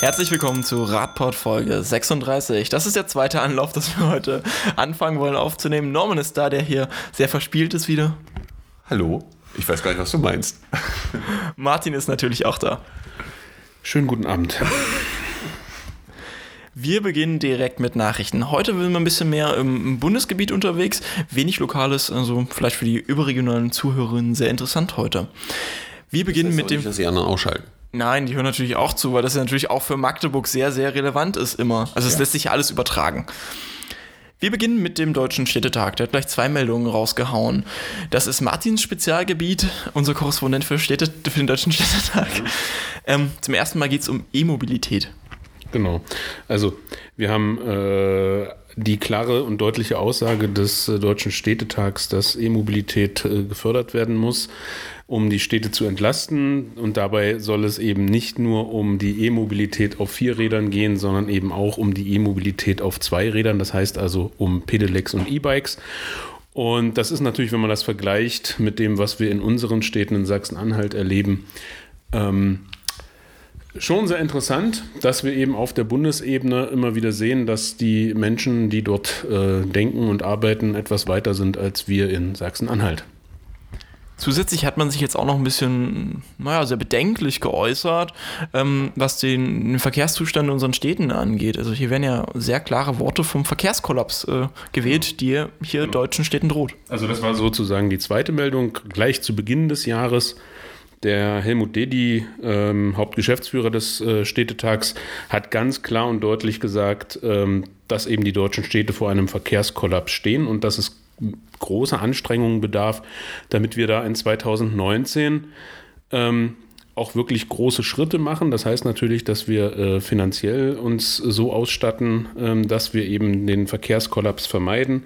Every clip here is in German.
Herzlich willkommen zu Radport Folge 36. Das ist der zweite Anlauf, dass wir heute anfangen wollen aufzunehmen. Norman ist da, der hier sehr verspielt ist wieder. Hallo? Ich weiß gar nicht, was du meinst. Martin ist natürlich auch da. Schönen guten Abend. Wir beginnen direkt mit Nachrichten. Heute sind wir ein bisschen mehr im Bundesgebiet unterwegs. Wenig Lokales, also vielleicht für die überregionalen Zuhörerinnen sehr interessant heute. Wir beginnen mit dem. Nicht, dass die anderen ausschalten. Nein, die hören natürlich auch zu, weil das ja natürlich auch für Magdeburg sehr, sehr relevant ist immer. Also es Ja. lässt sich ja alles übertragen. Wir beginnen mit dem Deutschen Städtetag. Der hat gleich zwei Meldungen rausgehauen. Das ist Martins Spezialgebiet, unser Korrespondent für, Städte, für den Deutschen Städtetag. Ähm, zum ersten Mal geht es um E-Mobilität. Genau. Also wir haben äh, die klare und deutliche Aussage des äh, Deutschen Städtetags, dass E-Mobilität äh, gefördert werden muss, um die Städte zu entlasten. Und dabei soll es eben nicht nur um die E-Mobilität auf vier Rädern gehen, sondern eben auch um die E-Mobilität auf zwei Rädern. Das heißt also um Pedelecs und E-Bikes. Und das ist natürlich, wenn man das vergleicht mit dem, was wir in unseren Städten in Sachsen-Anhalt erleben, ähm, schon sehr interessant, dass wir eben auf der Bundesebene immer wieder sehen, dass die Menschen, die dort äh, denken und arbeiten, etwas weiter sind als wir in Sachsen-Anhalt. Zusätzlich hat man sich jetzt auch noch ein bisschen, naja, sehr bedenklich geäußert, ähm, was den, den Verkehrszustand in unseren Städten angeht. Also hier werden ja sehr klare Worte vom Verkehrskollaps äh, gewählt, die hier deutschen Städten droht. Also das war sozusagen die zweite Meldung gleich zu Beginn des Jahres. Der Helmut Dedi, ähm, Hauptgeschäftsführer des äh, Städtetags, hat ganz klar und deutlich gesagt, ähm, dass eben die deutschen Städte vor einem Verkehrskollaps stehen und dass es große Anstrengungen bedarf, damit wir da in 2019 ähm, auch wirklich große Schritte machen. Das heißt natürlich, dass wir äh, finanziell uns so ausstatten, ähm, dass wir eben den Verkehrskollaps vermeiden.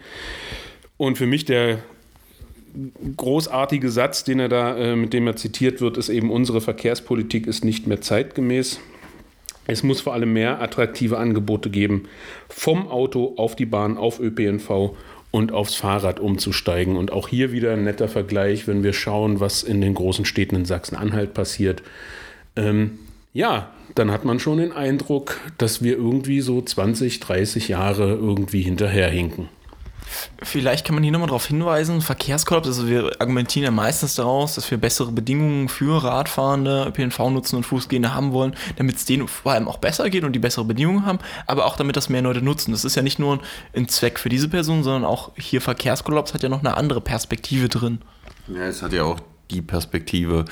Und für mich der großartige Satz, den er da, äh, mit dem er zitiert wird, ist eben, unsere Verkehrspolitik ist nicht mehr zeitgemäß. Es muss vor allem mehr attraktive Angebote geben, vom Auto auf die Bahn, auf ÖPNV und aufs Fahrrad umzusteigen. Und auch hier wieder ein netter Vergleich, wenn wir schauen, was in den großen Städten in Sachsen-Anhalt passiert. Ähm, ja, dann hat man schon den Eindruck, dass wir irgendwie so 20, 30 Jahre irgendwie hinterherhinken. Vielleicht kann man hier nochmal darauf hinweisen, Verkehrskollaps, also wir argumentieren ja meistens daraus, dass wir bessere Bedingungen für Radfahrende, ÖPNV-Nutzen und Fußgehende haben wollen, damit es denen vor allem auch besser geht und die bessere Bedingungen haben, aber auch damit das mehr Leute nutzen. Das ist ja nicht nur ein Zweck für diese Person, sondern auch hier Verkehrskollaps hat ja noch eine andere Perspektive drin. Ja, es hat ja auch die Perspektive,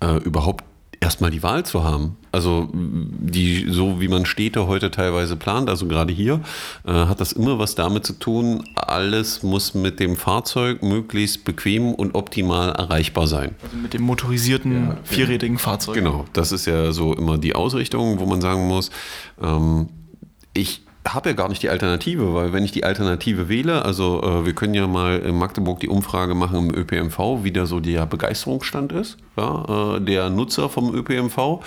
äh, überhaupt erstmal die Wahl zu haben. Also die, so wie man Städte heute teilweise plant, also gerade hier, äh, hat das immer was damit zu tun, alles muss mit dem Fahrzeug möglichst bequem und optimal erreichbar sein. Also mit dem motorisierten, vierrädigen Fahrzeug. Genau, das ist ja so immer die Ausrichtung, wo man sagen muss, ähm, ich habe ja gar nicht die Alternative, weil wenn ich die Alternative wähle, also äh, wir können ja mal in Magdeburg die Umfrage machen im ÖPNV, wie da so der Begeisterungsstand ist, ja, äh, der Nutzer vom ÖPNV,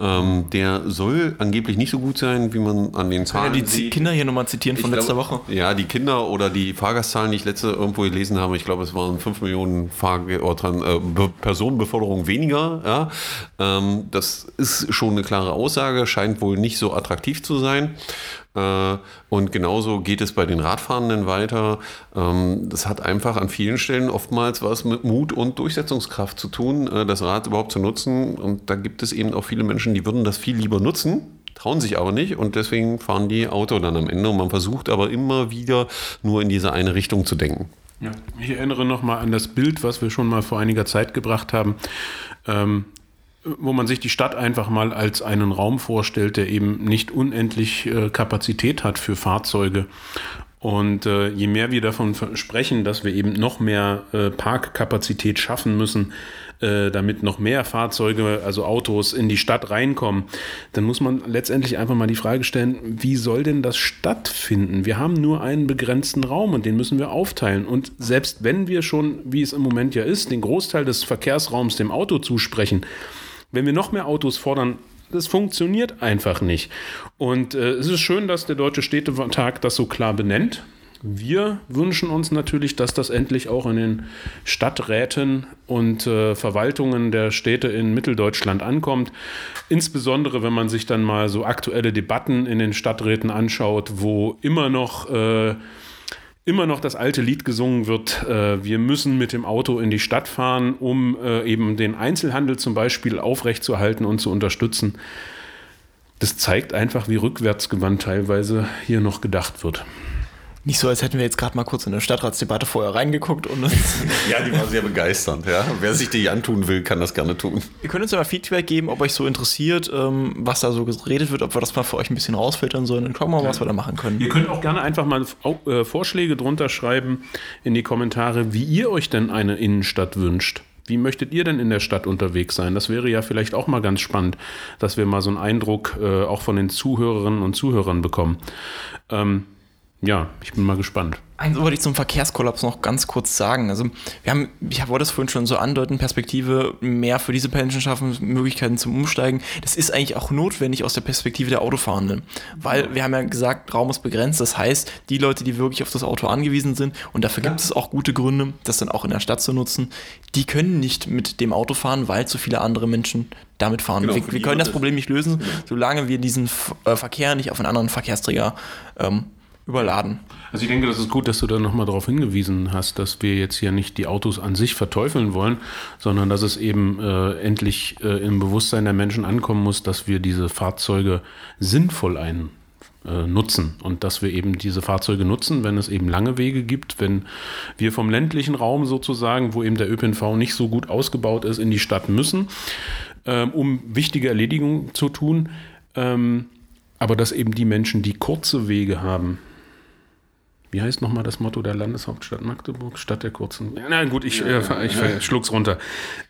ähm, der soll angeblich nicht so gut sein, wie man an den Ja, Zahlen die Z- sieht. Kinder hier nochmal zitieren von Ich letzter glaube, Woche. Ja, die Kinder oder die Fahrgastzahlen, die ich letzte irgendwo gelesen habe, ich glaube, es waren 5 Millionen oder, Tran- äh, Be Personenbeförderung weniger. Ja. Ähm, das ist schon eine klare Aussage, scheint wohl nicht so attraktiv zu sein. Äh, und genauso geht es bei den Radfahrenden weiter. Ähm, das hat einfach an vielen Stellen oftmals was mit Mut und Durchsetzungskraft zu tun, äh, das Rad überhaupt zu nutzen. Und da gibt es eben auch viele Menschen, die würden das viel lieber nutzen, trauen sich aber nicht und deswegen fahren die Auto dann am Ende. Und man versucht aber immer wieder nur in diese eine Richtung zu denken. Ja, ich erinnere nochmal an das Bild, was wir schon mal vor einiger Zeit gebracht haben, ähm, wo man sich die Stadt einfach mal als einen Raum vorstellt, der eben nicht unendlich äh, Kapazität hat für Fahrzeuge. Und äh, je mehr wir davon sprechen, dass wir eben noch mehr äh, Parkkapazität schaffen müssen, äh, damit noch mehr Fahrzeuge, also Autos in die Stadt reinkommen, dann muss man letztendlich einfach mal die Frage stellen, wie soll denn das stattfinden? Wir haben nur einen begrenzten Raum und den müssen wir aufteilen. Und selbst wenn wir schon, wie es im Moment ja ist, den Großteil des Verkehrsraums dem Auto zusprechen, wenn wir noch mehr Autos fordern, das funktioniert einfach nicht. Und äh, es ist schön, dass der Deutsche Städtetag das so klar benennt. Wir wünschen uns natürlich, dass das endlich auch in den Stadträten und äh, Verwaltungen der Städte in Mitteldeutschland ankommt. Insbesondere, wenn man sich dann mal so aktuelle Debatten in den Stadträten anschaut, wo immer noch äh, immer noch das alte Lied gesungen wird, äh, wir müssen mit dem Auto in die Stadt fahren, um äh, eben den Einzelhandel zum Beispiel aufrechtzuerhalten und zu unterstützen. Das zeigt einfach, wie rückwärtsgewandt teilweise hier noch gedacht wird. Nicht so, als hätten wir jetzt gerade mal kurz in eine Stadtratsdebatte vorher reingeguckt und uns Ja, die war sehr begeisternd. Ja. Wer sich die antun will, kann das gerne tun. Ihr könnt uns ja mal Feedback geben, ob euch so interessiert, ähm, was da so geredet wird, ob wir das mal für euch ein bisschen rausfiltern sollen. Dann gucken wir mal, was wir da machen können. Ihr könnt auch gerne einfach mal äh, Vorschläge drunter schreiben in die Kommentare, wie ihr euch denn eine Innenstadt wünscht. Wie möchtet ihr denn in der Stadt unterwegs sein? Das wäre ja vielleicht auch mal ganz spannend, dass wir mal so einen Eindruck äh, auch von den Zuhörerinnen und Zuhörern bekommen. Ähm, ja, ich bin mal gespannt. Eins wollte ich zum Verkehrskollaps noch ganz kurz sagen. Also, wir haben, ich wollte es vorhin schon so andeuten, Perspektive mehr für diese Menschen schaffen, Möglichkeiten zum Umsteigen. Das ist eigentlich auch notwendig aus der Perspektive der Autofahrenden. Weil wir haben ja gesagt, Raum ist begrenzt. Das heißt, die Leute, die wirklich auf das Auto angewiesen sind, und dafür ja. gibt es auch gute Gründe, das dann auch in der Stadt zu nutzen, die können nicht mit dem Auto fahren, weil zu viele andere Menschen damit fahren. Genau, wir, wir können das Problem nicht lösen, genau. solange wir diesen äh, Verkehr nicht auf einen anderen Verkehrsträger ähm, überladen. Also ich denke, das ist gut, dass du da nochmal darauf hingewiesen hast, dass wir jetzt hier nicht die Autos an sich verteufeln wollen, sondern dass es eben äh, endlich äh, im Bewusstsein der Menschen ankommen muss, dass wir diese Fahrzeuge sinnvoll ein, äh, nutzen und dass wir eben diese Fahrzeuge nutzen, wenn es eben lange Wege gibt, wenn wir vom ländlichen Raum sozusagen, wo eben der ÖPNV nicht so gut ausgebaut ist, in die Stadt müssen, ähm, um wichtige Erledigungen zu tun. Ähm, aber dass eben die Menschen, die kurze Wege haben, wie heißt nochmal das Motto der Landeshauptstadt Magdeburg? Stadt der kurzen. Ja, na gut, ich, ja, äh, ich, ich schluck's runter.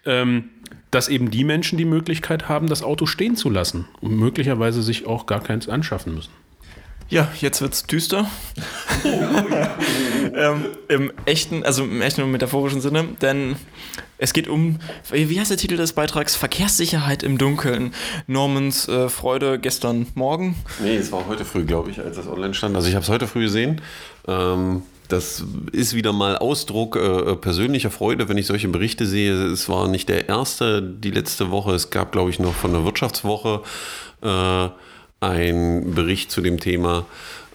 Ähm, dass eben die Menschen die Möglichkeit haben, das Auto stehen zu lassen und möglicherweise sich auch gar keins anschaffen müssen. Ja, jetzt wird's düster. ähm, Im echten, also im echten und metaphorischen Sinne, denn es geht um, wie heißt der Titel des Beitrags? Verkehrssicherheit im Dunkeln. Normans äh, Freude gestern Morgen. Nee, es war heute früh, glaube ich, als das online stand. Also ich habe es heute früh gesehen. Ähm, das ist wieder mal Ausdruck äh, persönlicher Freude, wenn ich solche Berichte sehe. Es war nicht der erste die letzte Woche. Es gab, glaube ich, noch von der Wirtschaftswoche äh, ein Bericht zu dem Thema.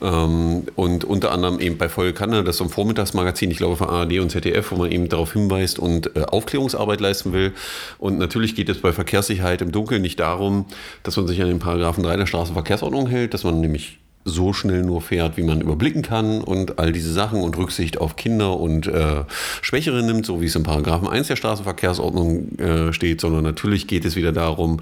Ähm, und unter anderem eben bei Voll Kanne, das ist so ein Vormittagsmagazin, ich glaube von ARD und ZDF, wo man eben darauf hinweist und äh, Aufklärungsarbeit leisten will. Und natürlich geht es bei Verkehrssicherheit im Dunkeln nicht darum, dass man sich an den Paragraphen 3 der Straßenverkehrsordnung hält, dass man nämlich so schnell nur fährt, wie man überblicken kann und all diese Sachen und Rücksicht auf Kinder und äh, Schwächere nimmt, so wie es im Paragraphen 1 der Straßenverkehrsordnung äh, steht, sondern natürlich geht es wieder darum,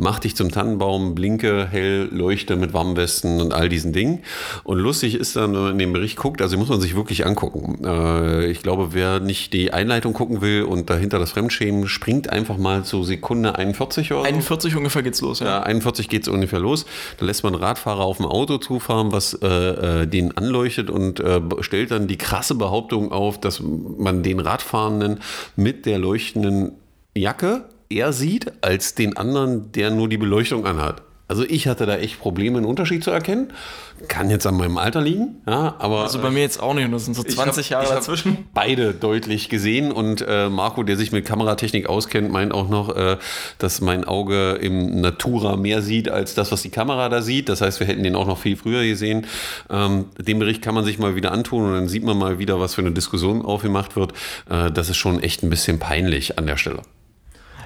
mach dich zum Tannenbaum, blinke, hell, leuchte mit Warmwesten und all diesen Dingen. Und lustig ist dann, wenn man in den Bericht guckt, also muss man sich wirklich angucken. Äh, ich glaube, wer nicht die Einleitung gucken will und dahinter das Fremdschämen, springt einfach mal zu Sekunde 41 oder so. 41 ungefähr geht's los, ja. Ja, 41 geht's ungefähr los. Da lässt man Radfahrer auf dem Auto zufahren, was äh, äh, den anleuchtet und äh, stellt dann die krasse Behauptung auf, dass man den Radfahrenden mit der leuchtenden Jacke eher sieht als den anderen, der nur die Beleuchtung anhat. Also ich hatte da echt Probleme, einen Unterschied zu erkennen. Kann jetzt an meinem Alter liegen, ja, aber. Also bei mir jetzt auch nicht, und das sind so 20 hab, Jahre dazwischen. Beide deutlich gesehen und äh, Marco, der sich mit Kameratechnik auskennt, meint auch noch, äh, dass mein Auge im Natura mehr sieht als das, was die Kamera da sieht. Das heißt, wir hätten den auch noch viel früher gesehen. Ähm, den Bericht kann man sich mal wieder antun und dann sieht man mal wieder, was für eine Diskussion aufgemacht wird. Äh, das ist schon echt ein bisschen peinlich an der Stelle.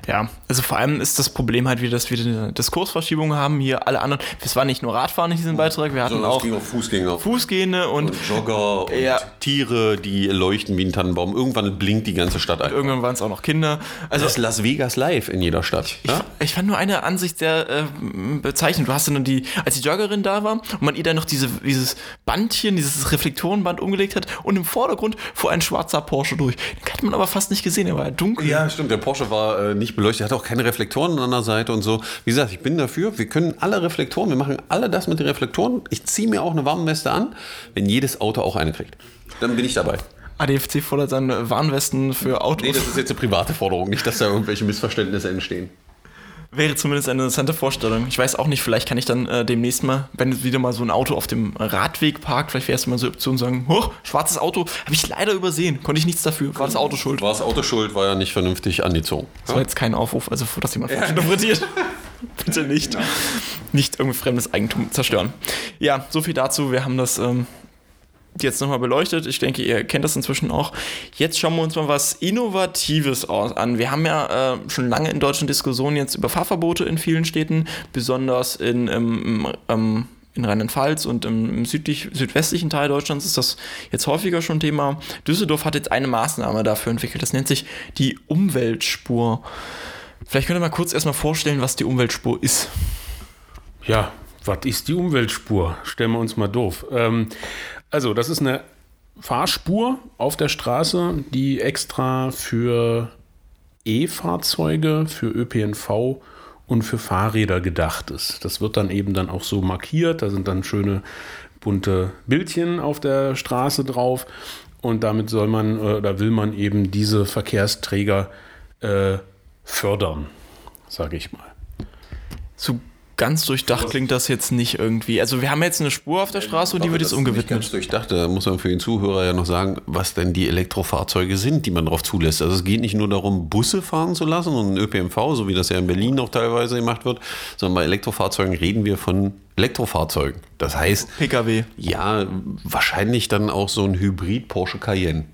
Ja, also vor allem ist das Problem halt wieder, dass wir eine Diskursverschiebung haben. Hier alle anderen, es war nicht nur Radfahren in diesem Beitrag, wir hatten so, auch, ging Fußgänger. Fußgehende und, und Jogger und ja. Tiere, die leuchten wie ein Tannenbaum. Irgendwann blinkt die ganze Stadt ein. Irgendwann waren es auch noch Kinder. Also das ist Las Vegas live in jeder Stadt. Ich, ja? ich fand nur eine Ansicht sehr äh, bezeichnend. Du hast dann die, als die Joggerin da war und man ihr dann noch diese, dieses Bandchen, dieses Reflektorenband umgelegt hat und im Vordergrund fuhr ein schwarzer Porsche durch. Den hat man aber fast nicht gesehen, er war dunkel. Ja, stimmt. Der Porsche war äh, nicht beleuchtet, hat auch keine Reflektoren an der Seite und so. Wie gesagt, ich bin dafür, wir können alle Reflektoren, wir machen alle das mit den Reflektoren. Ich ziehe mir auch eine Warnweste an, wenn jedes Auto auch eine kriegt. Dann bin ich dabei. ADFC fordert seine Warnwesten für Autos. Nee, das ist jetzt eine private Forderung, nicht, dass da irgendwelche Missverständnisse entstehen. Wäre zumindest eine interessante Vorstellung. Ich weiß auch nicht, vielleicht kann ich dann äh, demnächst mal, wenn wieder mal so ein Auto auf dem Radweg parkt, vielleicht wäre es mal so eine Option sagen, hoch, schwarzes Auto, habe ich leider übersehen, konnte ich nichts dafür, war das Auto schuld. War das Auto schuld, war ja nicht vernünftig angezogen. Das war jetzt kein Aufruf, also dass jemand falsch interpretiert. Bitte nicht. Nicht irgendwie fremdes Eigentum zerstören. Ja, so viel dazu. Wir haben das ähm, jetzt nochmal beleuchtet. Ich denke, ihr kennt das inzwischen auch. Jetzt schauen wir uns mal was Innovatives an. Wir haben ja äh, schon lange in deutschen Diskussionen jetzt über Fahrverbote in vielen Städten, besonders in, ähm, ähm, in Rheinland-Pfalz und im südlich, südwestlichen Teil Deutschlands ist das jetzt häufiger schon Thema. Düsseldorf hat jetzt eine Maßnahme dafür entwickelt. Das nennt sich die Umweltspur. Vielleicht könnt ihr mal kurz erstmal vorstellen, was die Umweltspur ist. Ja, was ist die Umweltspur? Stellen wir uns mal doof. Ähm, also, das ist eine Fahrspur auf der Straße, die extra für E-Fahrzeuge, für ÖPNV und für Fahrräder gedacht ist. Das wird dann eben dann auch so markiert. Da sind dann schöne bunte Bildchen auf der Straße drauf. Und damit soll man oder will man eben diese Verkehrsträger äh, fördern, sage ich mal. So ganz durchdacht klingt das jetzt nicht irgendwie. Also wir haben jetzt eine Spur auf der Straße und die wird jetzt umgewidmet. ganz durchdacht, da muss man für den Zuhörer ja noch sagen, was denn die Elektrofahrzeuge sind, die man darauf zulässt. Also es geht nicht nur darum, Busse fahren zu lassen und ÖPNV, so wie das ja in Berlin auch teilweise gemacht wird, sondern bei Elektrofahrzeugen reden wir von Elektrofahrzeugen. Das heißt, PKW. ja, wahrscheinlich dann auch so ein Hybrid Porsche Cayenne.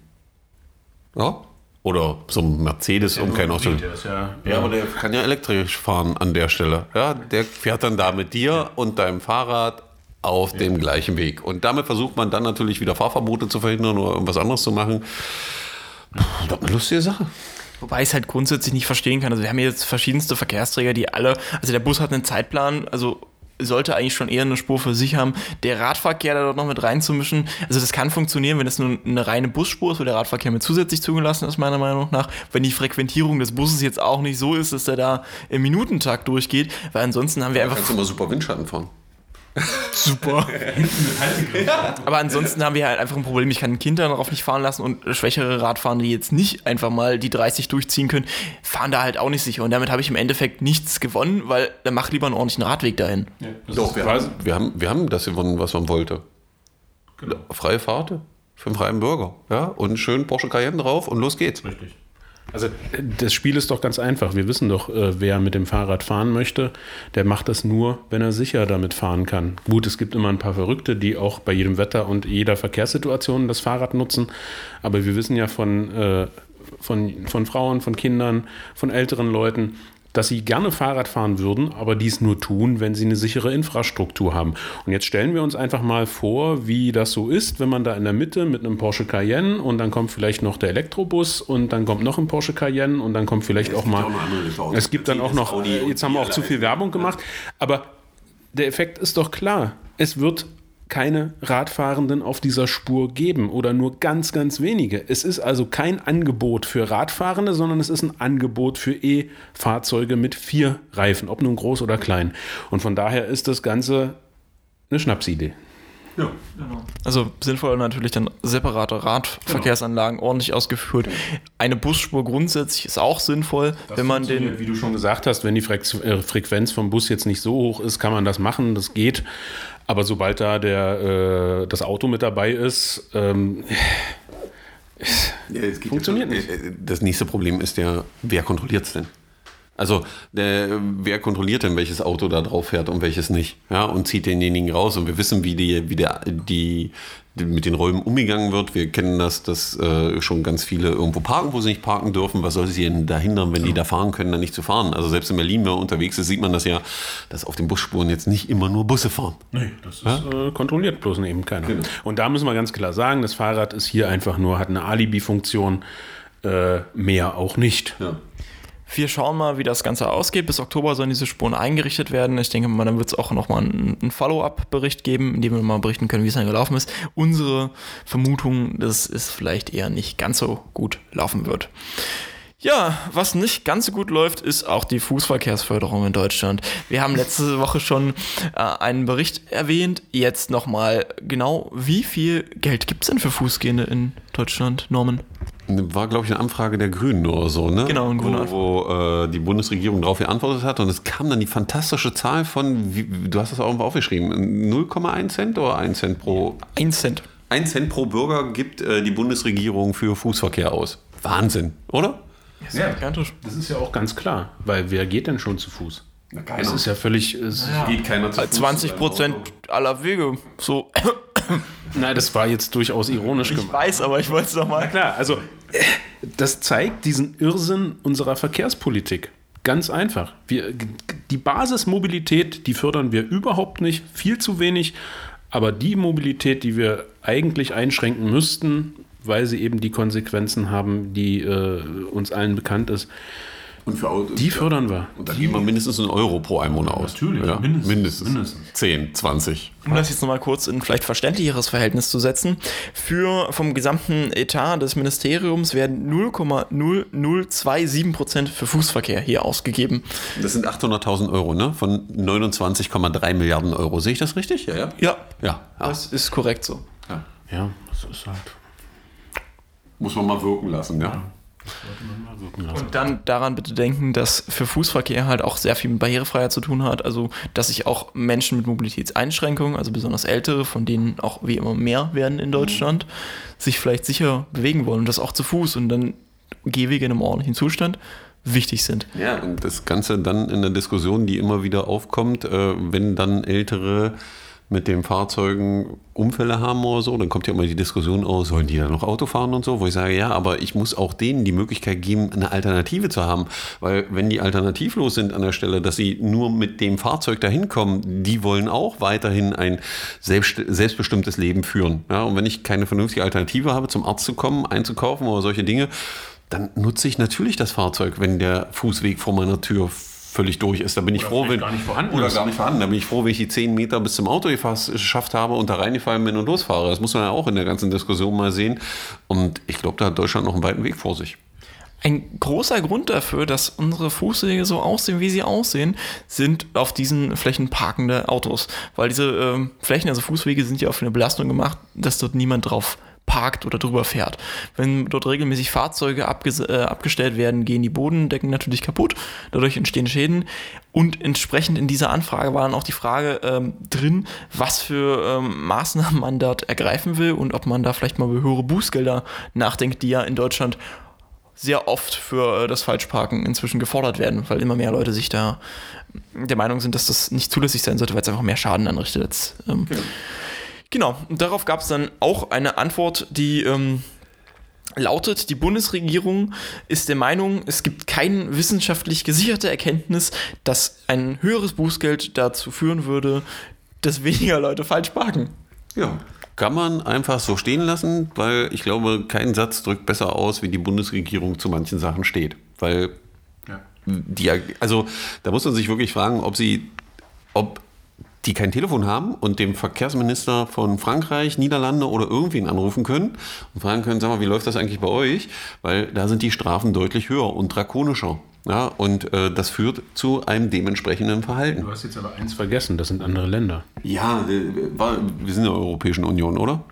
Ja? Oder so ein Mercedes, um kein Auto. Ja, Ja, aber der kann ja elektrisch fahren an der Stelle. Ja, der fährt dann da mit dir und deinem Fahrrad auf dem gleichen Weg. Und damit versucht man dann natürlich wieder Fahrverbote zu verhindern oder irgendwas anderes zu machen. Doch eine lustige Sache. Wobei ich es halt grundsätzlich nicht verstehen kann. Also wir haben jetzt verschiedenste Verkehrsträger, die alle, also der Bus hat einen Zeitplan, also sollte eigentlich schon eher eine Spur für sich haben. Der Radverkehr da dort noch mit reinzumischen, also das kann funktionieren, wenn es nur eine reine Busspur ist, wo der Radverkehr mit zusätzlich zugelassen ist, meiner Meinung nach. Wenn die Frequentierung des Busses jetzt auch nicht so ist, dass der da im Minutentakt durchgeht, weil ansonsten haben wir einfach Kannst du mal super Windschatten fahren. Super. Aber ansonsten haben wir halt einfach ein Problem. Ich kann ein Kind darauf nicht fahren lassen und schwächere Radfahrer, die jetzt nicht einfach mal die 30 durchziehen können, fahren da halt auch nicht sicher. Und damit habe ich im Endeffekt nichts gewonnen, weil dann mach lieber einen ordentlichen Radweg dahin. Doch, wir haben, wir, haben, wir haben das gewonnen, was man wollte. Freie Fahrt für einen freien Bürger. Ja? Und schön Porsche Cayenne drauf und los geht's. Richtig. Also das Spiel ist doch ganz einfach. Wir wissen doch, äh, wer mit dem Fahrrad fahren möchte, der macht das nur, wenn er sicher damit fahren kann. Gut, es gibt immer ein paar Verrückte, die auch bei jedem Wetter und jeder Verkehrssituation das Fahrrad nutzen. Aber wir wissen ja von, äh, von, von Frauen, von Kindern, von älteren Leuten, dass sie gerne Fahrrad fahren würden, aber dies nur tun, wenn sie eine sichere Infrastruktur haben. Und jetzt stellen wir uns einfach mal vor, wie das so ist, wenn man da in der Mitte mit einem Porsche Cayenne und dann kommt vielleicht noch der Elektrobus und dann kommt noch ein Porsche Cayenne und dann kommt vielleicht auch mal. Es gibt dann auch noch, jetzt haben wir auch zu viel Werbung gemacht, aber der Effekt ist doch klar. Es wird keine Radfahrenden auf dieser Spur geben oder nur ganz, ganz wenige. Es ist also kein Angebot für Radfahrende, sondern es ist ein Angebot für E-Fahrzeuge mit vier Reifen, ob nun groß oder klein. Und von daher ist das Ganze eine Schnapsidee. Also sinnvoll natürlich dann separate Radverkehrsanlagen ordentlich ausgeführt. Eine Busspur grundsätzlich ist auch sinnvoll, wenn man den. wie du schon gesagt hast, wenn die äh, Frequenz vom Bus jetzt nicht so hoch ist, kann man das machen, das geht. Aber sobald da der, äh, das Auto mit dabei ist, ähm, Funktioniert nicht. Das nächste Problem ist ja, wer kontrolliert es denn? Also, der, wer kontrolliert denn, welches Auto da drauf fährt und welches nicht? Ja, und zieht denjenigen raus. Und wir wissen, wie, die, wie der, die, die mit den Räumen umgegangen wird. Wir kennen das, dass äh, schon ganz viele irgendwo parken, wo sie nicht parken dürfen. Was soll sie denn da hindern, wenn die da fahren können, dann nicht zu fahren? Also, selbst in Berlin, wenn man unterwegs ist, sieht man das ja, dass auf den Busspuren jetzt nicht immer nur Busse fahren. Nee, das ist äh, kontrolliert bloß eben keiner. Und da müssen wir ganz klar sagen, das Fahrrad ist hier einfach nur, hat eine Alibi-Funktion, äh, mehr auch nicht. Ja. Wir schauen mal, wie das Ganze ausgeht. Bis Oktober sollen diese Spuren eingerichtet werden. Ich denke mal, dann wird es auch nochmal einen, einen Follow-up-Bericht geben, in dem wir mal berichten können, wie es dann gelaufen ist. Unsere Vermutung, dass es vielleicht eher nicht ganz so gut laufen wird. Ja, was nicht ganz so gut läuft, ist auch die Fußverkehrsförderung in Deutschland. Wir haben letzte Woche schon äh, einen Bericht erwähnt. Jetzt nochmal genau, wie viel Geld gibt es denn für Fußgehende in Deutschland, Norman? War, glaube ich, eine Anfrage der Grünen oder so, ne? Genau, eine grüne Wo, wo äh, die Bundesregierung darauf geantwortet hat und es kam dann die fantastische Zahl von, wie, du hast das auch irgendwo aufgeschrieben, 0,1 Cent oder 1 Cent pro 1 Cent. 1 Cent pro Bürger gibt äh, die Bundesregierung für Fußverkehr aus. Wahnsinn, oder? Ja, Gigantisch. das ist ja auch ganz klar, weil wer geht denn schon zu Fuß? Na, Das ist ja völlig. Es geht keiner zu Fuß 20 zu Prozent aller Wege. So. Nein, das war jetzt durchaus ironisch Ich gemeint. weiß, aber ich wollte es nochmal. Klar, also das zeigt diesen Irrsinn unserer Verkehrspolitik. Ganz einfach. Wir, die Basismobilität, die fördern wir überhaupt nicht, viel zu wenig. Aber die Mobilität, die wir eigentlich einschränken müssten, weil sie eben die Konsequenzen haben, die äh, uns allen bekannt ist, Und für Autos. die fördern wir. Und dann geben wir mindestens einen Euro pro Einwohner aus. Natürlich, ja, mindestens, mindestens. mindestens. 10, 20. Um das jetzt nochmal kurz in vielleicht verständlicheres Verhältnis zu setzen, für vom gesamten Etat des Ministeriums werden 0,0027% für Fußverkehr hier ausgegeben. Das sind 800.000 Euro, ne? Von 29,3 Milliarden Euro. Sehe ich das richtig? Ja, ja. Ja, Ja, ja. das ist korrekt so. ja. Ja, das ist halt. Muss man mal wirken lassen, ja. Und dann daran bitte denken, dass für Fußverkehr halt auch sehr viel mit Barrierefreiheit zu tun hat. Also, dass sich auch Menschen mit Mobilitätseinschränkungen, also besonders Ältere, von denen auch wie immer mehr werden in Deutschland, sich vielleicht sicher bewegen wollen und das auch zu Fuß und dann Gehwege in einem ordentlichen Zustand wichtig sind. Ja, und das Ganze dann in der Diskussion, die immer wieder aufkommt, äh, wenn dann Ältere mit den Fahrzeugen Unfälle haben oder so, dann kommt ja immer die Diskussion aus, sollen die dann noch Auto fahren und so, wo ich sage, ja, aber ich muss auch denen die Möglichkeit geben, eine Alternative zu haben, weil wenn die alternativlos sind an der Stelle, dass sie nur mit dem Fahrzeug dahin kommen, die wollen auch weiterhin ein selbst, selbstbestimmtes Leben führen. Ja, und wenn ich keine vernünftige Alternative habe, zum Arzt zu kommen, einzukaufen oder solche Dinge, dann nutze ich natürlich das Fahrzeug, wenn der Fußweg vor meiner Tür völlig durch ist. Da bin ich froh, wenn gar nicht vorhanden oder ist. gar nicht vorhanden. Da bin ich froh, wenn ich die 10 Meter bis zum Auto geschafft habe und da reingefallen bin und losfahre. Das muss man ja auch in der ganzen Diskussion mal sehen. Und ich glaube, da hat Deutschland noch einen weiten Weg vor sich. Ein großer Grund dafür, dass unsere Fußwege so aussehen, wie sie aussehen, sind auf diesen Flächen parkende Autos. Weil diese ähm, Flächen, also Fußwege, sind ja auf eine Belastung gemacht, dass dort niemand drauf parkt oder drüber fährt. Wenn dort regelmäßig Fahrzeuge äh, abgestellt werden, gehen die Bodendecken natürlich kaputt, dadurch entstehen Schäden und entsprechend in dieser Anfrage war dann auch die Frage ähm, drin, was für ähm, Maßnahmen man dort ergreifen will und ob man da vielleicht mal über höhere Bußgelder nachdenkt, die ja in Deutschland sehr oft für äh, das Falschparken inzwischen gefordert werden, weil immer mehr Leute sich da der Meinung sind, dass das nicht zulässig sein sollte, weil es einfach mehr Schaden anrichtet. Als, ähm, genau. Und darauf gab es dann auch eine Antwort, die ähm, lautet, die Bundesregierung ist der Meinung, es gibt keine wissenschaftlich gesicherte Erkenntnis, dass ein höheres Bußgeld dazu führen würde, dass weniger Leute falsch parken. Ja. Kann man einfach so stehen lassen, weil ich glaube, kein Satz drückt besser aus, wie die Bundesregierung zu manchen Sachen steht. Weil die, also da muss man sich wirklich fragen, ob sie, ob die kein Telefon haben und dem Verkehrsminister von Frankreich, Niederlande oder irgendwen anrufen können und fragen können, sag mal, wie läuft das eigentlich bei euch? Weil da sind die Strafen deutlich höher und drakonischer. Ja, und äh, das führt zu einem dementsprechenden Verhalten. Du hast jetzt aber eins vergessen, das sind andere Länder. Ja, äh, war- wir sind in der Europäischen Union, oder?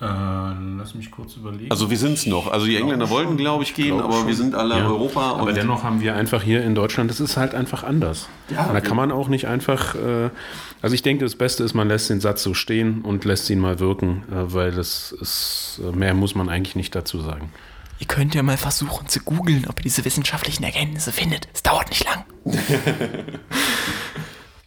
Äh, lass mich kurz überlegen. Also wir sind es noch. Also die Engländer wollten, glaube ich, gehen, aber wir sind alle Ja. Europa. Aber und dennoch haben wir einfach hier in Deutschland, das ist halt einfach anders. Ja, und da kann man auch nicht einfach, äh, also ich denke, das Beste ist, man lässt den Satz so stehen und lässt ihn mal wirken, äh, weil das ist, äh, mehr muss man eigentlich nicht dazu sagen. Ihr könnt ja mal versuchen zu googeln, ob ihr diese wissenschaftlichen Erkenntnisse findet. Es dauert nicht lang.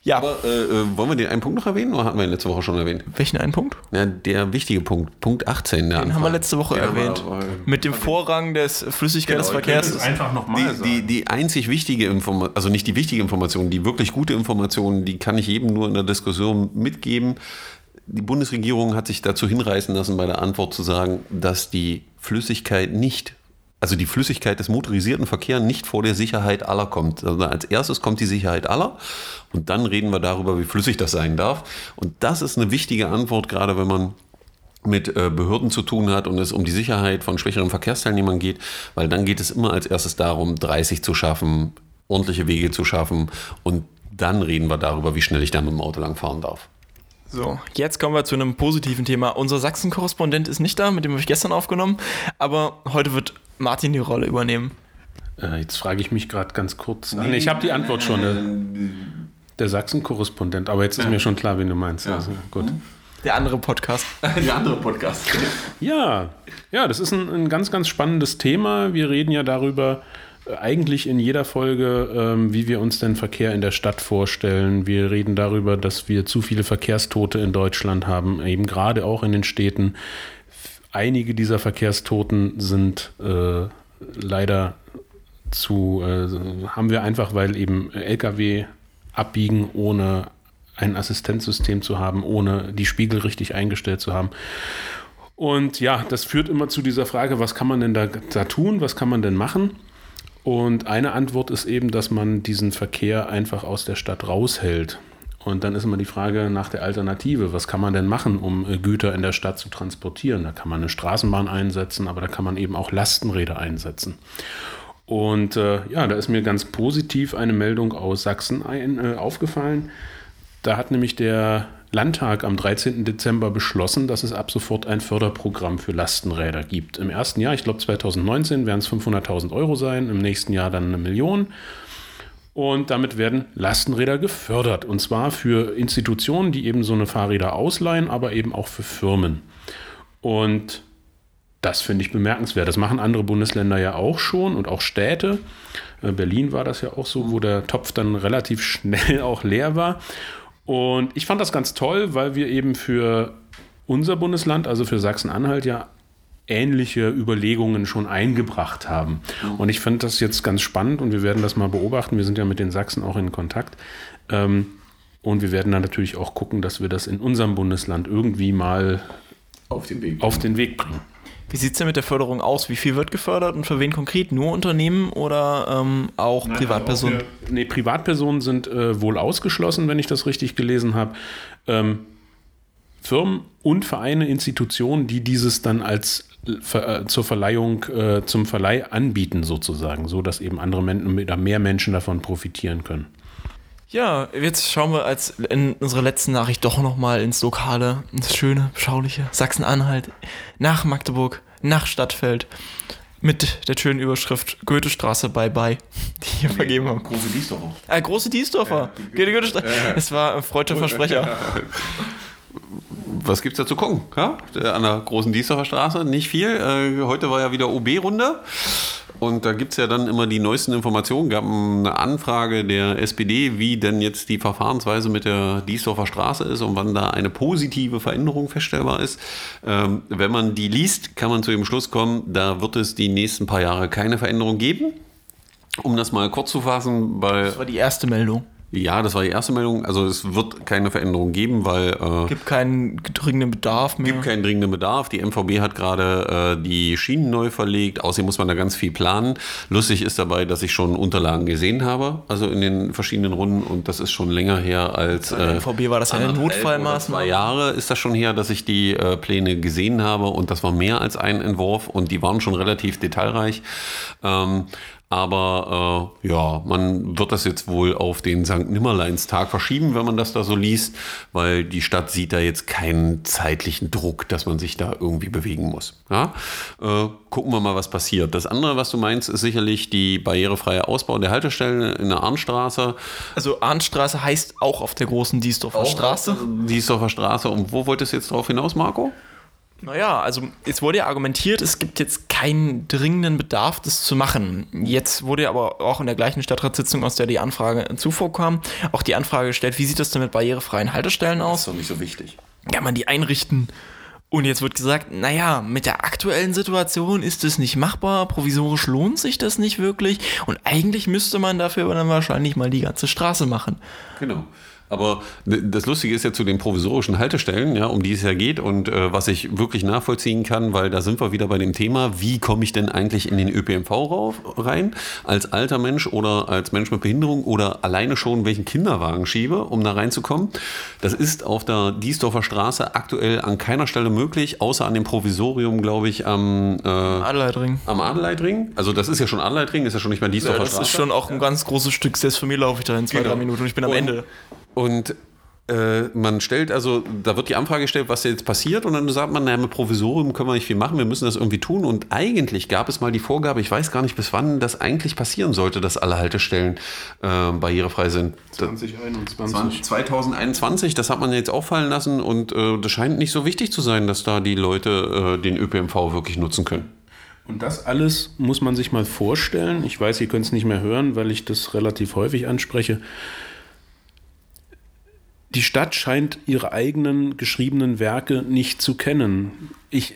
ja, aber äh, äh, wollen wir den einen Punkt noch erwähnen oder hatten wir ihn letzte Woche schon erwähnt? welchen einen Punkt? Ja, der wichtige Punkt, Punkt 18. Der Den haben wir letzte Woche erwähnt. Mit dem Vorrang des Flüssigkeit des Genau, einfach nochmal Die, die, die einzig wichtige Information, also nicht die wichtige Information, die wirklich gute Information, die kann ich jedem nur in der Diskussion mitgeben. Die Bundesregierung hat sich dazu hinreißen lassen, bei der Antwort zu sagen, dass die Flüssigkeit nicht, also die Flüssigkeit des motorisierten Verkehrs nicht vor der Sicherheit aller kommt. Also als erstes kommt die Sicherheit aller und dann reden wir darüber, wie flüssig das sein darf. Und das ist eine wichtige Antwort, gerade wenn man mit äh, Behörden zu tun hat und es um die Sicherheit von schwächeren Verkehrsteilnehmern geht, weil dann geht es immer als erstes darum, 30 zu schaffen, ordentliche Wege zu schaffen und dann reden wir darüber, wie schnell ich dann mit dem Auto lang fahren darf. So, jetzt kommen wir zu einem positiven Thema. Unser Sachsen-Korrespondent ist nicht da, mit dem habe ich gestern aufgenommen, aber heute wird Martin die Rolle übernehmen. Äh, jetzt frage ich mich gerade ganz kurz. Nee, ich habe die Antwort schon. Der, der Sachsen-Korrespondent, aber jetzt ist mir schon klar, wen du meinst. Ja. Also, gut. Der andere Podcast. Der andere Podcast. Ja, ja, das ist ein, ein ganz, ganz spannendes Thema. Wir reden ja darüber äh, eigentlich in jeder Folge, ähm, wie wir uns den Verkehr in der Stadt vorstellen. Wir reden darüber, dass wir zu viele Verkehrstote in Deutschland haben, eben gerade auch in den Städten. Einige dieser Verkehrstoten sind äh, leider zu, äh, haben wir einfach, weil eben Lkw abbiegen, ohne ein Assistenzsystem zu haben, ohne die Spiegel richtig eingestellt zu haben. Und ja, das führt immer zu dieser Frage, was kann man denn da, da tun, was kann man denn machen? Und eine Antwort ist eben, dass man diesen Verkehr einfach aus der Stadt raushält. Und dann ist immer die Frage nach der Alternative. Was kann man denn machen, um äh, Güter in der Stadt zu transportieren? Da kann man eine Straßenbahn einsetzen, aber da kann man eben auch Lastenräder einsetzen. Und äh, ja, da ist mir ganz positiv eine Meldung aus Sachsen ein, äh, aufgefallen. Da hat nämlich der Landtag am 13. Dezember beschlossen, dass es ab sofort ein Förderprogramm für Lastenräder gibt. Im ersten Jahr, ich glaube 2019, werden es 500.000 Euro sein, im nächsten Jahr dann eine Million. Und damit werden Lastenräder gefördert. Und zwar für Institutionen, die eben so eine Fahrräder ausleihen, aber eben auch für Firmen. Und das finde ich bemerkenswert. Das machen andere Bundesländer ja auch schon und auch Städte. Äh, Berlin war das ja auch so, wo der Topf dann relativ schnell auch leer war. Und ich fand das ganz toll, weil wir eben für unser Bundesland, also für Sachsen-Anhalt, ja ähnliche Überlegungen schon eingebracht haben. Und ich fand das jetzt ganz spannend und wir werden das mal beobachten. Wir sind ja mit den Sachsen auch in Kontakt. Ähm, und wir werden dann natürlich auch gucken, dass wir das in unserem Bundesland irgendwie mal Auf den Weg. auf den Weg bringen. Wie sieht es denn mit der Förderung aus? Wie viel wird gefördert und für wen konkret? Nur Unternehmen oder ähm, auch Privatpersonen? Nee, Privatpersonen sind äh, wohl ausgeschlossen, wenn ich das richtig gelesen habe. Ähm, Firmen und Vereine, Institutionen, die dieses dann als zur Verleihung, äh, zum Verleih anbieten, sozusagen, so dass eben andere Menschen oder mehr Menschen davon profitieren können. Ja, jetzt schauen wir als in unserer letzten Nachricht doch nochmal ins Lokale, ins schöne, beschauliche Sachsen-Anhalt, nach Magdeburg, nach Stadtfeld, mit der schönen Überschrift Goethestraße bye bye, die hier vergeben haben. Große Diesdorfer. Ah, große Diesdorfer. Goethe, Goethe, es war ein freudscher Versprecher. Was gibt's da zu gucken? Ja? An der großen Diesdorfer Straße nicht viel. Äh, heute war ja wieder OB-Runde. Und da gibt es ja dann immer die neuesten Informationen. gab eine Anfrage der SPD, wie denn jetzt die Verfahrensweise mit der Diesdorfer Straße ist und wann da eine positive Veränderung feststellbar ist. Ähm, wenn man die liest, kann man zu dem Schluss kommen, da wird es die nächsten paar Jahre keine Veränderung geben. Um das mal kurz zu fassen, weil Das war die erste Meldung. Ja, das war die erste Meldung. Also es wird keine Veränderung geben, weil äh, Gibt keinen dringenden Bedarf mehr. gibt keinen dringenden Bedarf. Die MVB hat gerade äh, die Schienen neu verlegt. Außerdem muss man da ganz viel planen. Lustig ist dabei, dass ich schon Unterlagen gesehen habe, also in den verschiedenen Runden. Und das ist schon länger her als. Bei der MVB war das eine Notfallmaßnahme. Zwei Jahre ist das schon her, dass ich die äh, Pläne gesehen habe. Und das war mehr als ein Entwurf. Und die waren schon relativ detailreich. Ähm, aber äh, ja, man wird das jetzt wohl auf den St. Nimmerleinstag verschieben, wenn man das da so liest, weil die Stadt sieht da jetzt keinen zeitlichen Druck, dass man sich da irgendwie bewegen muss. Ja? Äh, gucken wir mal, was passiert. Das andere, was du meinst, ist sicherlich die barrierefreie Ausbau der Haltestellen in der Arnstraße. Also Arnstraße heißt auch auf der großen Diesdorfer Straße. Diesdorfer Straße. Und wo wolltest du jetzt drauf hinaus, Marco? Naja, also es wurde ja argumentiert, es gibt jetzt keinen dringenden Bedarf, das zu machen. Jetzt wurde ja aber auch in der gleichen Stadtratssitzung, aus der die Anfrage zuvor kam, auch die Anfrage gestellt, wie sieht das denn mit barrierefreien Haltestellen aus? doch nicht so wichtig. Kann man die einrichten? Und jetzt wird gesagt, naja, mit der aktuellen Situation ist es nicht machbar, provisorisch lohnt sich das nicht wirklich und eigentlich müsste man dafür aber dann wahrscheinlich mal die ganze Straße machen. Genau. Aber das Lustige ist ja zu den provisorischen Haltestellen, ja, um die es ja geht und äh, was ich wirklich nachvollziehen kann, weil da sind wir wieder bei dem Thema, wie komme ich denn eigentlich in den ÖPNV rauf, rein, als alter Mensch oder als Mensch mit Behinderung oder alleine schon welchen Kinderwagen schiebe, um da reinzukommen. Das ist auf der Diesdorfer Straße aktuell an keiner Stelle möglich, außer an dem Provisorium, glaube ich, am, äh, Adelheidring. am Adelheidring. Also das ist ja schon Adelheidring, ist ja schon nicht mehr Ja, Diesdorfer das Straße. ist schon auch ein ganz großes Stück. Selbst für mich laufe ich da in zwei, Genau. drei Minuten und ich bin am Und- Ende. Und Äh, man stellt also, da wird die Anfrage gestellt, was jetzt passiert, und dann sagt man, naja, mit Provisorium können wir nicht viel machen, wir müssen das irgendwie tun. Und eigentlich gab es mal die Vorgabe, ich weiß gar nicht, bis wann das eigentlich passieren sollte, dass alle Haltestellen äh, barrierefrei sind. 2021. 2021, das hat man jetzt auffallen lassen und äh, das scheint nicht so wichtig zu sein, dass da die Leute äh, den ÖPNV wirklich nutzen können. Und das alles muss man sich mal vorstellen. Ich weiß, ihr könnt es nicht mehr hören, weil ich das relativ häufig anspreche. Die Stadt scheint ihre eigenen geschriebenen Werke nicht zu kennen. Ich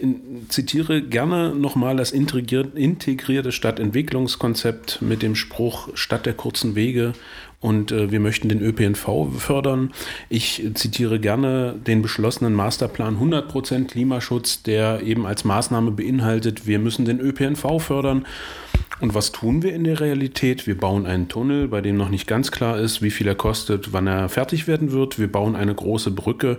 zitiere gerne nochmal das integrierte Stadtentwicklungskonzept mit dem Spruch Stadt der kurzen Wege und äh, wir möchten den ÖPNV fördern. Ich zitiere gerne den beschlossenen Masterplan 100% Klimaschutz, der eben als Maßnahme beinhaltet, wir müssen den ÖPNV fördern. Und was tun wir in der Realität? Wir bauen einen Tunnel, bei dem noch nicht ganz klar ist, wie viel er kostet, wann er fertig werden wird. Wir bauen eine große Brücke,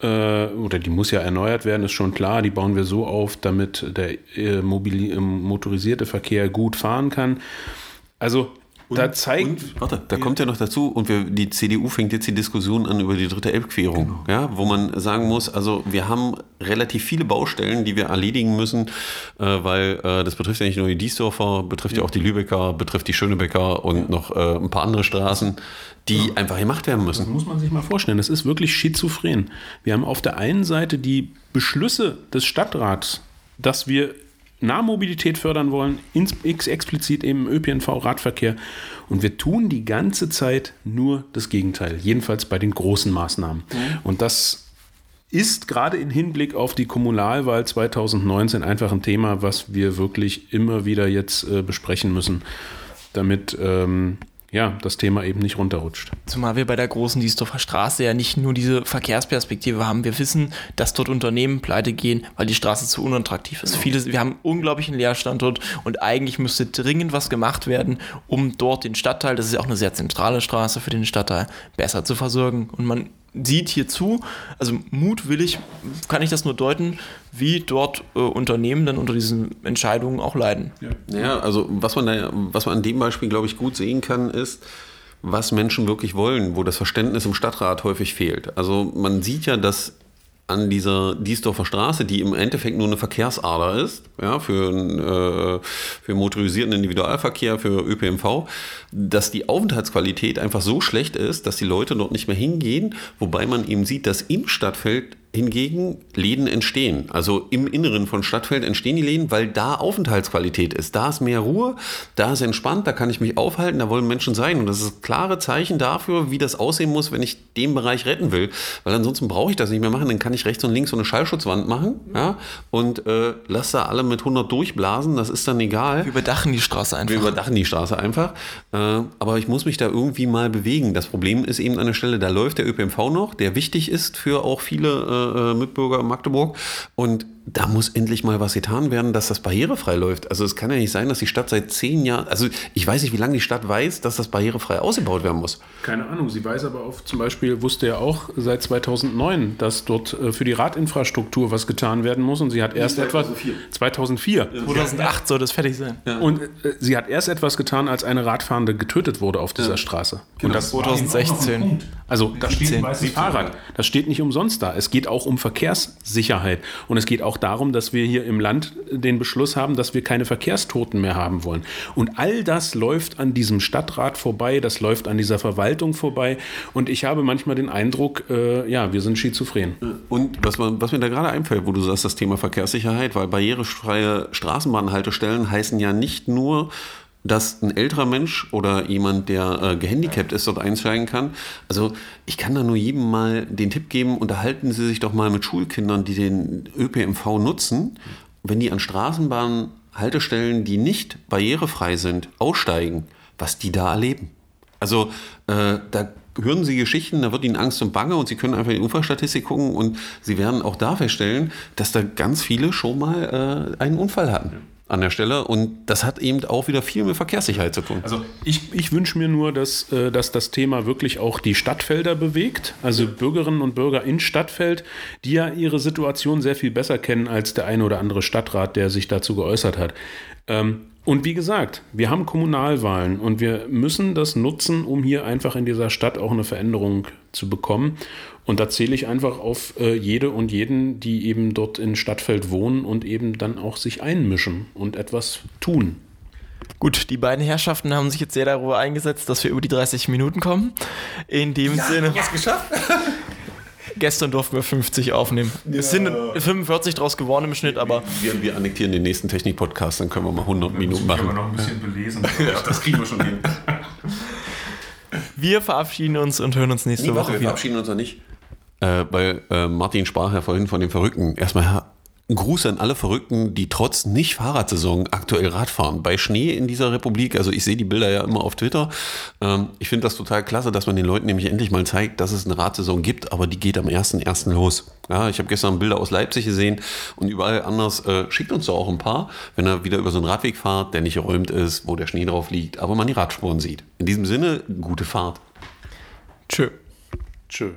äh, oder die muss ja erneuert werden, ist schon klar. Die bauen wir so auf, damit der äh, motorisierte Verkehr gut fahren kann. Also und, da zeigt. Und, warte, da ja. kommt ja noch dazu, und wir, die CDU fängt jetzt die Diskussion an über die dritte Elbquerung, genau. ja, wo man sagen muss, also wir haben relativ viele Baustellen, die wir erledigen müssen, äh, weil äh, das betrifft ja nicht nur die Diesdorfer, betrifft ja, ja auch die Lübecker, betrifft die Schönebecker und ja. noch äh, ein paar andere Straßen, die einfach gemacht werden müssen. Das muss man sich mal vorstellen. Das ist wirklich schizophren. Wir haben auf der einen Seite die Beschlüsse des Stadtrats, dass wir Nahmobilität fördern wollen, explizit eben ÖPNV-Radverkehr. Und wir tun die ganze Zeit nur das Gegenteil, jedenfalls bei den großen Maßnahmen. Mhm. Und das ist gerade im Hinblick auf die Kommunalwahl 2019 einfach ein Thema, was wir wirklich immer wieder jetzt äh, besprechen müssen, damit ähm, ja, das Thema eben nicht runterrutscht. Zumal wir bei der großen Diesdorfer Straße ja nicht nur diese Verkehrsperspektive haben. Wir wissen, dass dort Unternehmen pleite gehen, weil die Straße zu unattraktiv ist. Viele, wir haben unglaublichen Leerstand dort und eigentlich müsste dringend was gemacht werden, um dort den Stadtteil, das ist ja auch eine sehr zentrale Straße für den Stadtteil, besser zu versorgen. Und man sieht hier zu, also mutwillig kann ich das nur deuten, wie dort äh, Unternehmen dann unter diesen Entscheidungen auch leiden. Ja, ja also was man, da, was man an dem Beispiel, glaube ich, gut sehen kann, ist, was Menschen wirklich wollen, wo das Verständnis im Stadtrat häufig fehlt. Also man sieht ja, dass an dieser Diesdorfer Straße, die im Endeffekt nur eine Verkehrsader ist, ja, für, äh, für motorisierten Individualverkehr, für ÖPNV, dass die Aufenthaltsqualität einfach so schlecht ist, dass die Leute dort nicht mehr hingehen, wobei man eben sieht, dass im Stadtfeld hingegen Läden entstehen. Also im Inneren von Stadtfeld entstehen die Läden, weil da Aufenthaltsqualität ist. Da ist mehr Ruhe, da ist entspannt, da kann ich mich aufhalten, da wollen Menschen sein. Und das ist klare Zeichen dafür, wie das aussehen muss, wenn ich den Bereich retten will. Weil ansonsten brauche ich das nicht mehr machen. Dann kann ich rechts und links so eine Schallschutzwand machen ja, und äh, lasse da alle mit 100 durchblasen. Das ist dann egal. Wir überdachen die Straße einfach. Wir überdachen die Straße einfach. Äh, aber ich muss mich da irgendwie mal bewegen. Das Problem ist eben an der Stelle, da läuft der ÖPNV noch, der wichtig ist für auch viele äh, Mitbürger in Magdeburg. Und da muss endlich mal was getan werden, dass das barrierefrei läuft. Also es kann ja nicht sein, dass die Stadt seit zehn Jahren, also ich weiß nicht, wie lange die Stadt weiß, dass das barrierefrei ausgebaut werden muss. Keine Ahnung, sie weiß aber auch, zum Beispiel wusste ja auch seit 2009, dass dort äh, für die Radinfrastruktur was getan werden muss und sie hat erst 2004. etwas... 2004. 2008 soll das fertig sein. Ja. Und äh, sie hat erst etwas getan, als eine Radfahrende getötet wurde auf dieser ja. Straße. Genau. Und das 2016. Also das steht ein Fahrrad. Das steht nicht umsonst da. Es geht auch um Verkehrssicherheit und es geht auch darum, dass wir hier im Land den Beschluss haben, dass wir keine Verkehrstoten mehr haben wollen. Und all das läuft an diesem Stadtrat vorbei, das läuft an dieser Verwaltung vorbei. Und ich habe manchmal den Eindruck, äh, ja, wir sind schizophren. Und was, was mir da gerade einfällt, wo du sagst, das Thema Verkehrssicherheit, weil barrierefreie Straßenbahnhaltestellen heißen ja nicht nur, dass ein älterer Mensch oder jemand, der äh, gehandicapt ist, dort einsteigen kann. Also ich kann da nur jedem mal den Tipp geben, unterhalten Sie sich doch mal mit Schulkindern, die den ÖPMV nutzen. Wenn die an Straßenbahnhaltestellen, die nicht barrierefrei sind, aussteigen, was die da erleben. Also äh, da hören Sie Geschichten, da wird Ihnen Angst und Bange und Sie können einfach in die Unfallstatistik gucken und Sie werden auch da feststellen, dass da ganz viele schon mal äh, einen Unfall hatten an der Stelle. Und das hat eben auch wieder viel mit Verkehrssicherheit zu tun. Also ich, ich wünsche mir nur, dass, äh, dass das Thema wirklich auch die Stadtfelder bewegt, also Bürgerinnen und Bürger in Stadtfeld, die ja ihre Situation sehr viel besser kennen als der eine oder andere Stadtrat, der sich dazu geäußert hat. Ähm, und wie gesagt, wir haben Kommunalwahlen und wir müssen das nutzen, um hier einfach in dieser Stadt auch eine Veränderung zu bekommen. Und da zähle ich einfach auf äh, jede und jeden, die eben dort in Stadtfeld wohnen und eben dann auch sich einmischen und etwas tun. Gut, die beiden Herrschaften haben sich jetzt sehr darüber eingesetzt, dass wir über die 30 Minuten kommen. In dem Sinne. Was geschafft? Gestern durften wir 50 aufnehmen. Es sind 45 draus geworden im Schnitt, aber Wir, wir annektieren den nächsten Technik-Podcast, dann können wir mal 100 Minuten machen. noch ein bisschen belesen. das kriegen wir schon hin. wir verabschieden uns und hören uns nächste Nee, warte, Woche wir wieder. verabschieden uns noch nicht. Äh, weil äh, Martin sprach ja vorhin von den Verrückten. Erstmal ein Gruß an alle Verrückten, die trotz nicht Fahrradsaison aktuell Rad fahren. Bei Schnee in dieser Republik, also ich sehe die Bilder ja immer auf Twitter. Ähm, ich finde das total klasse, dass man den Leuten nämlich endlich mal zeigt, dass es eine Radsaison gibt, aber die geht am 1.1. los. Ja, ich habe gestern Bilder aus Leipzig gesehen und überall anders. Äh, schickt uns doch auch ein paar, wenn ihr wieder über so einen Radweg fahrt, der nicht geräumt ist, wo der Schnee drauf liegt, aber man die Radspuren sieht. In diesem Sinne, gute Fahrt. Tschö. Tschö.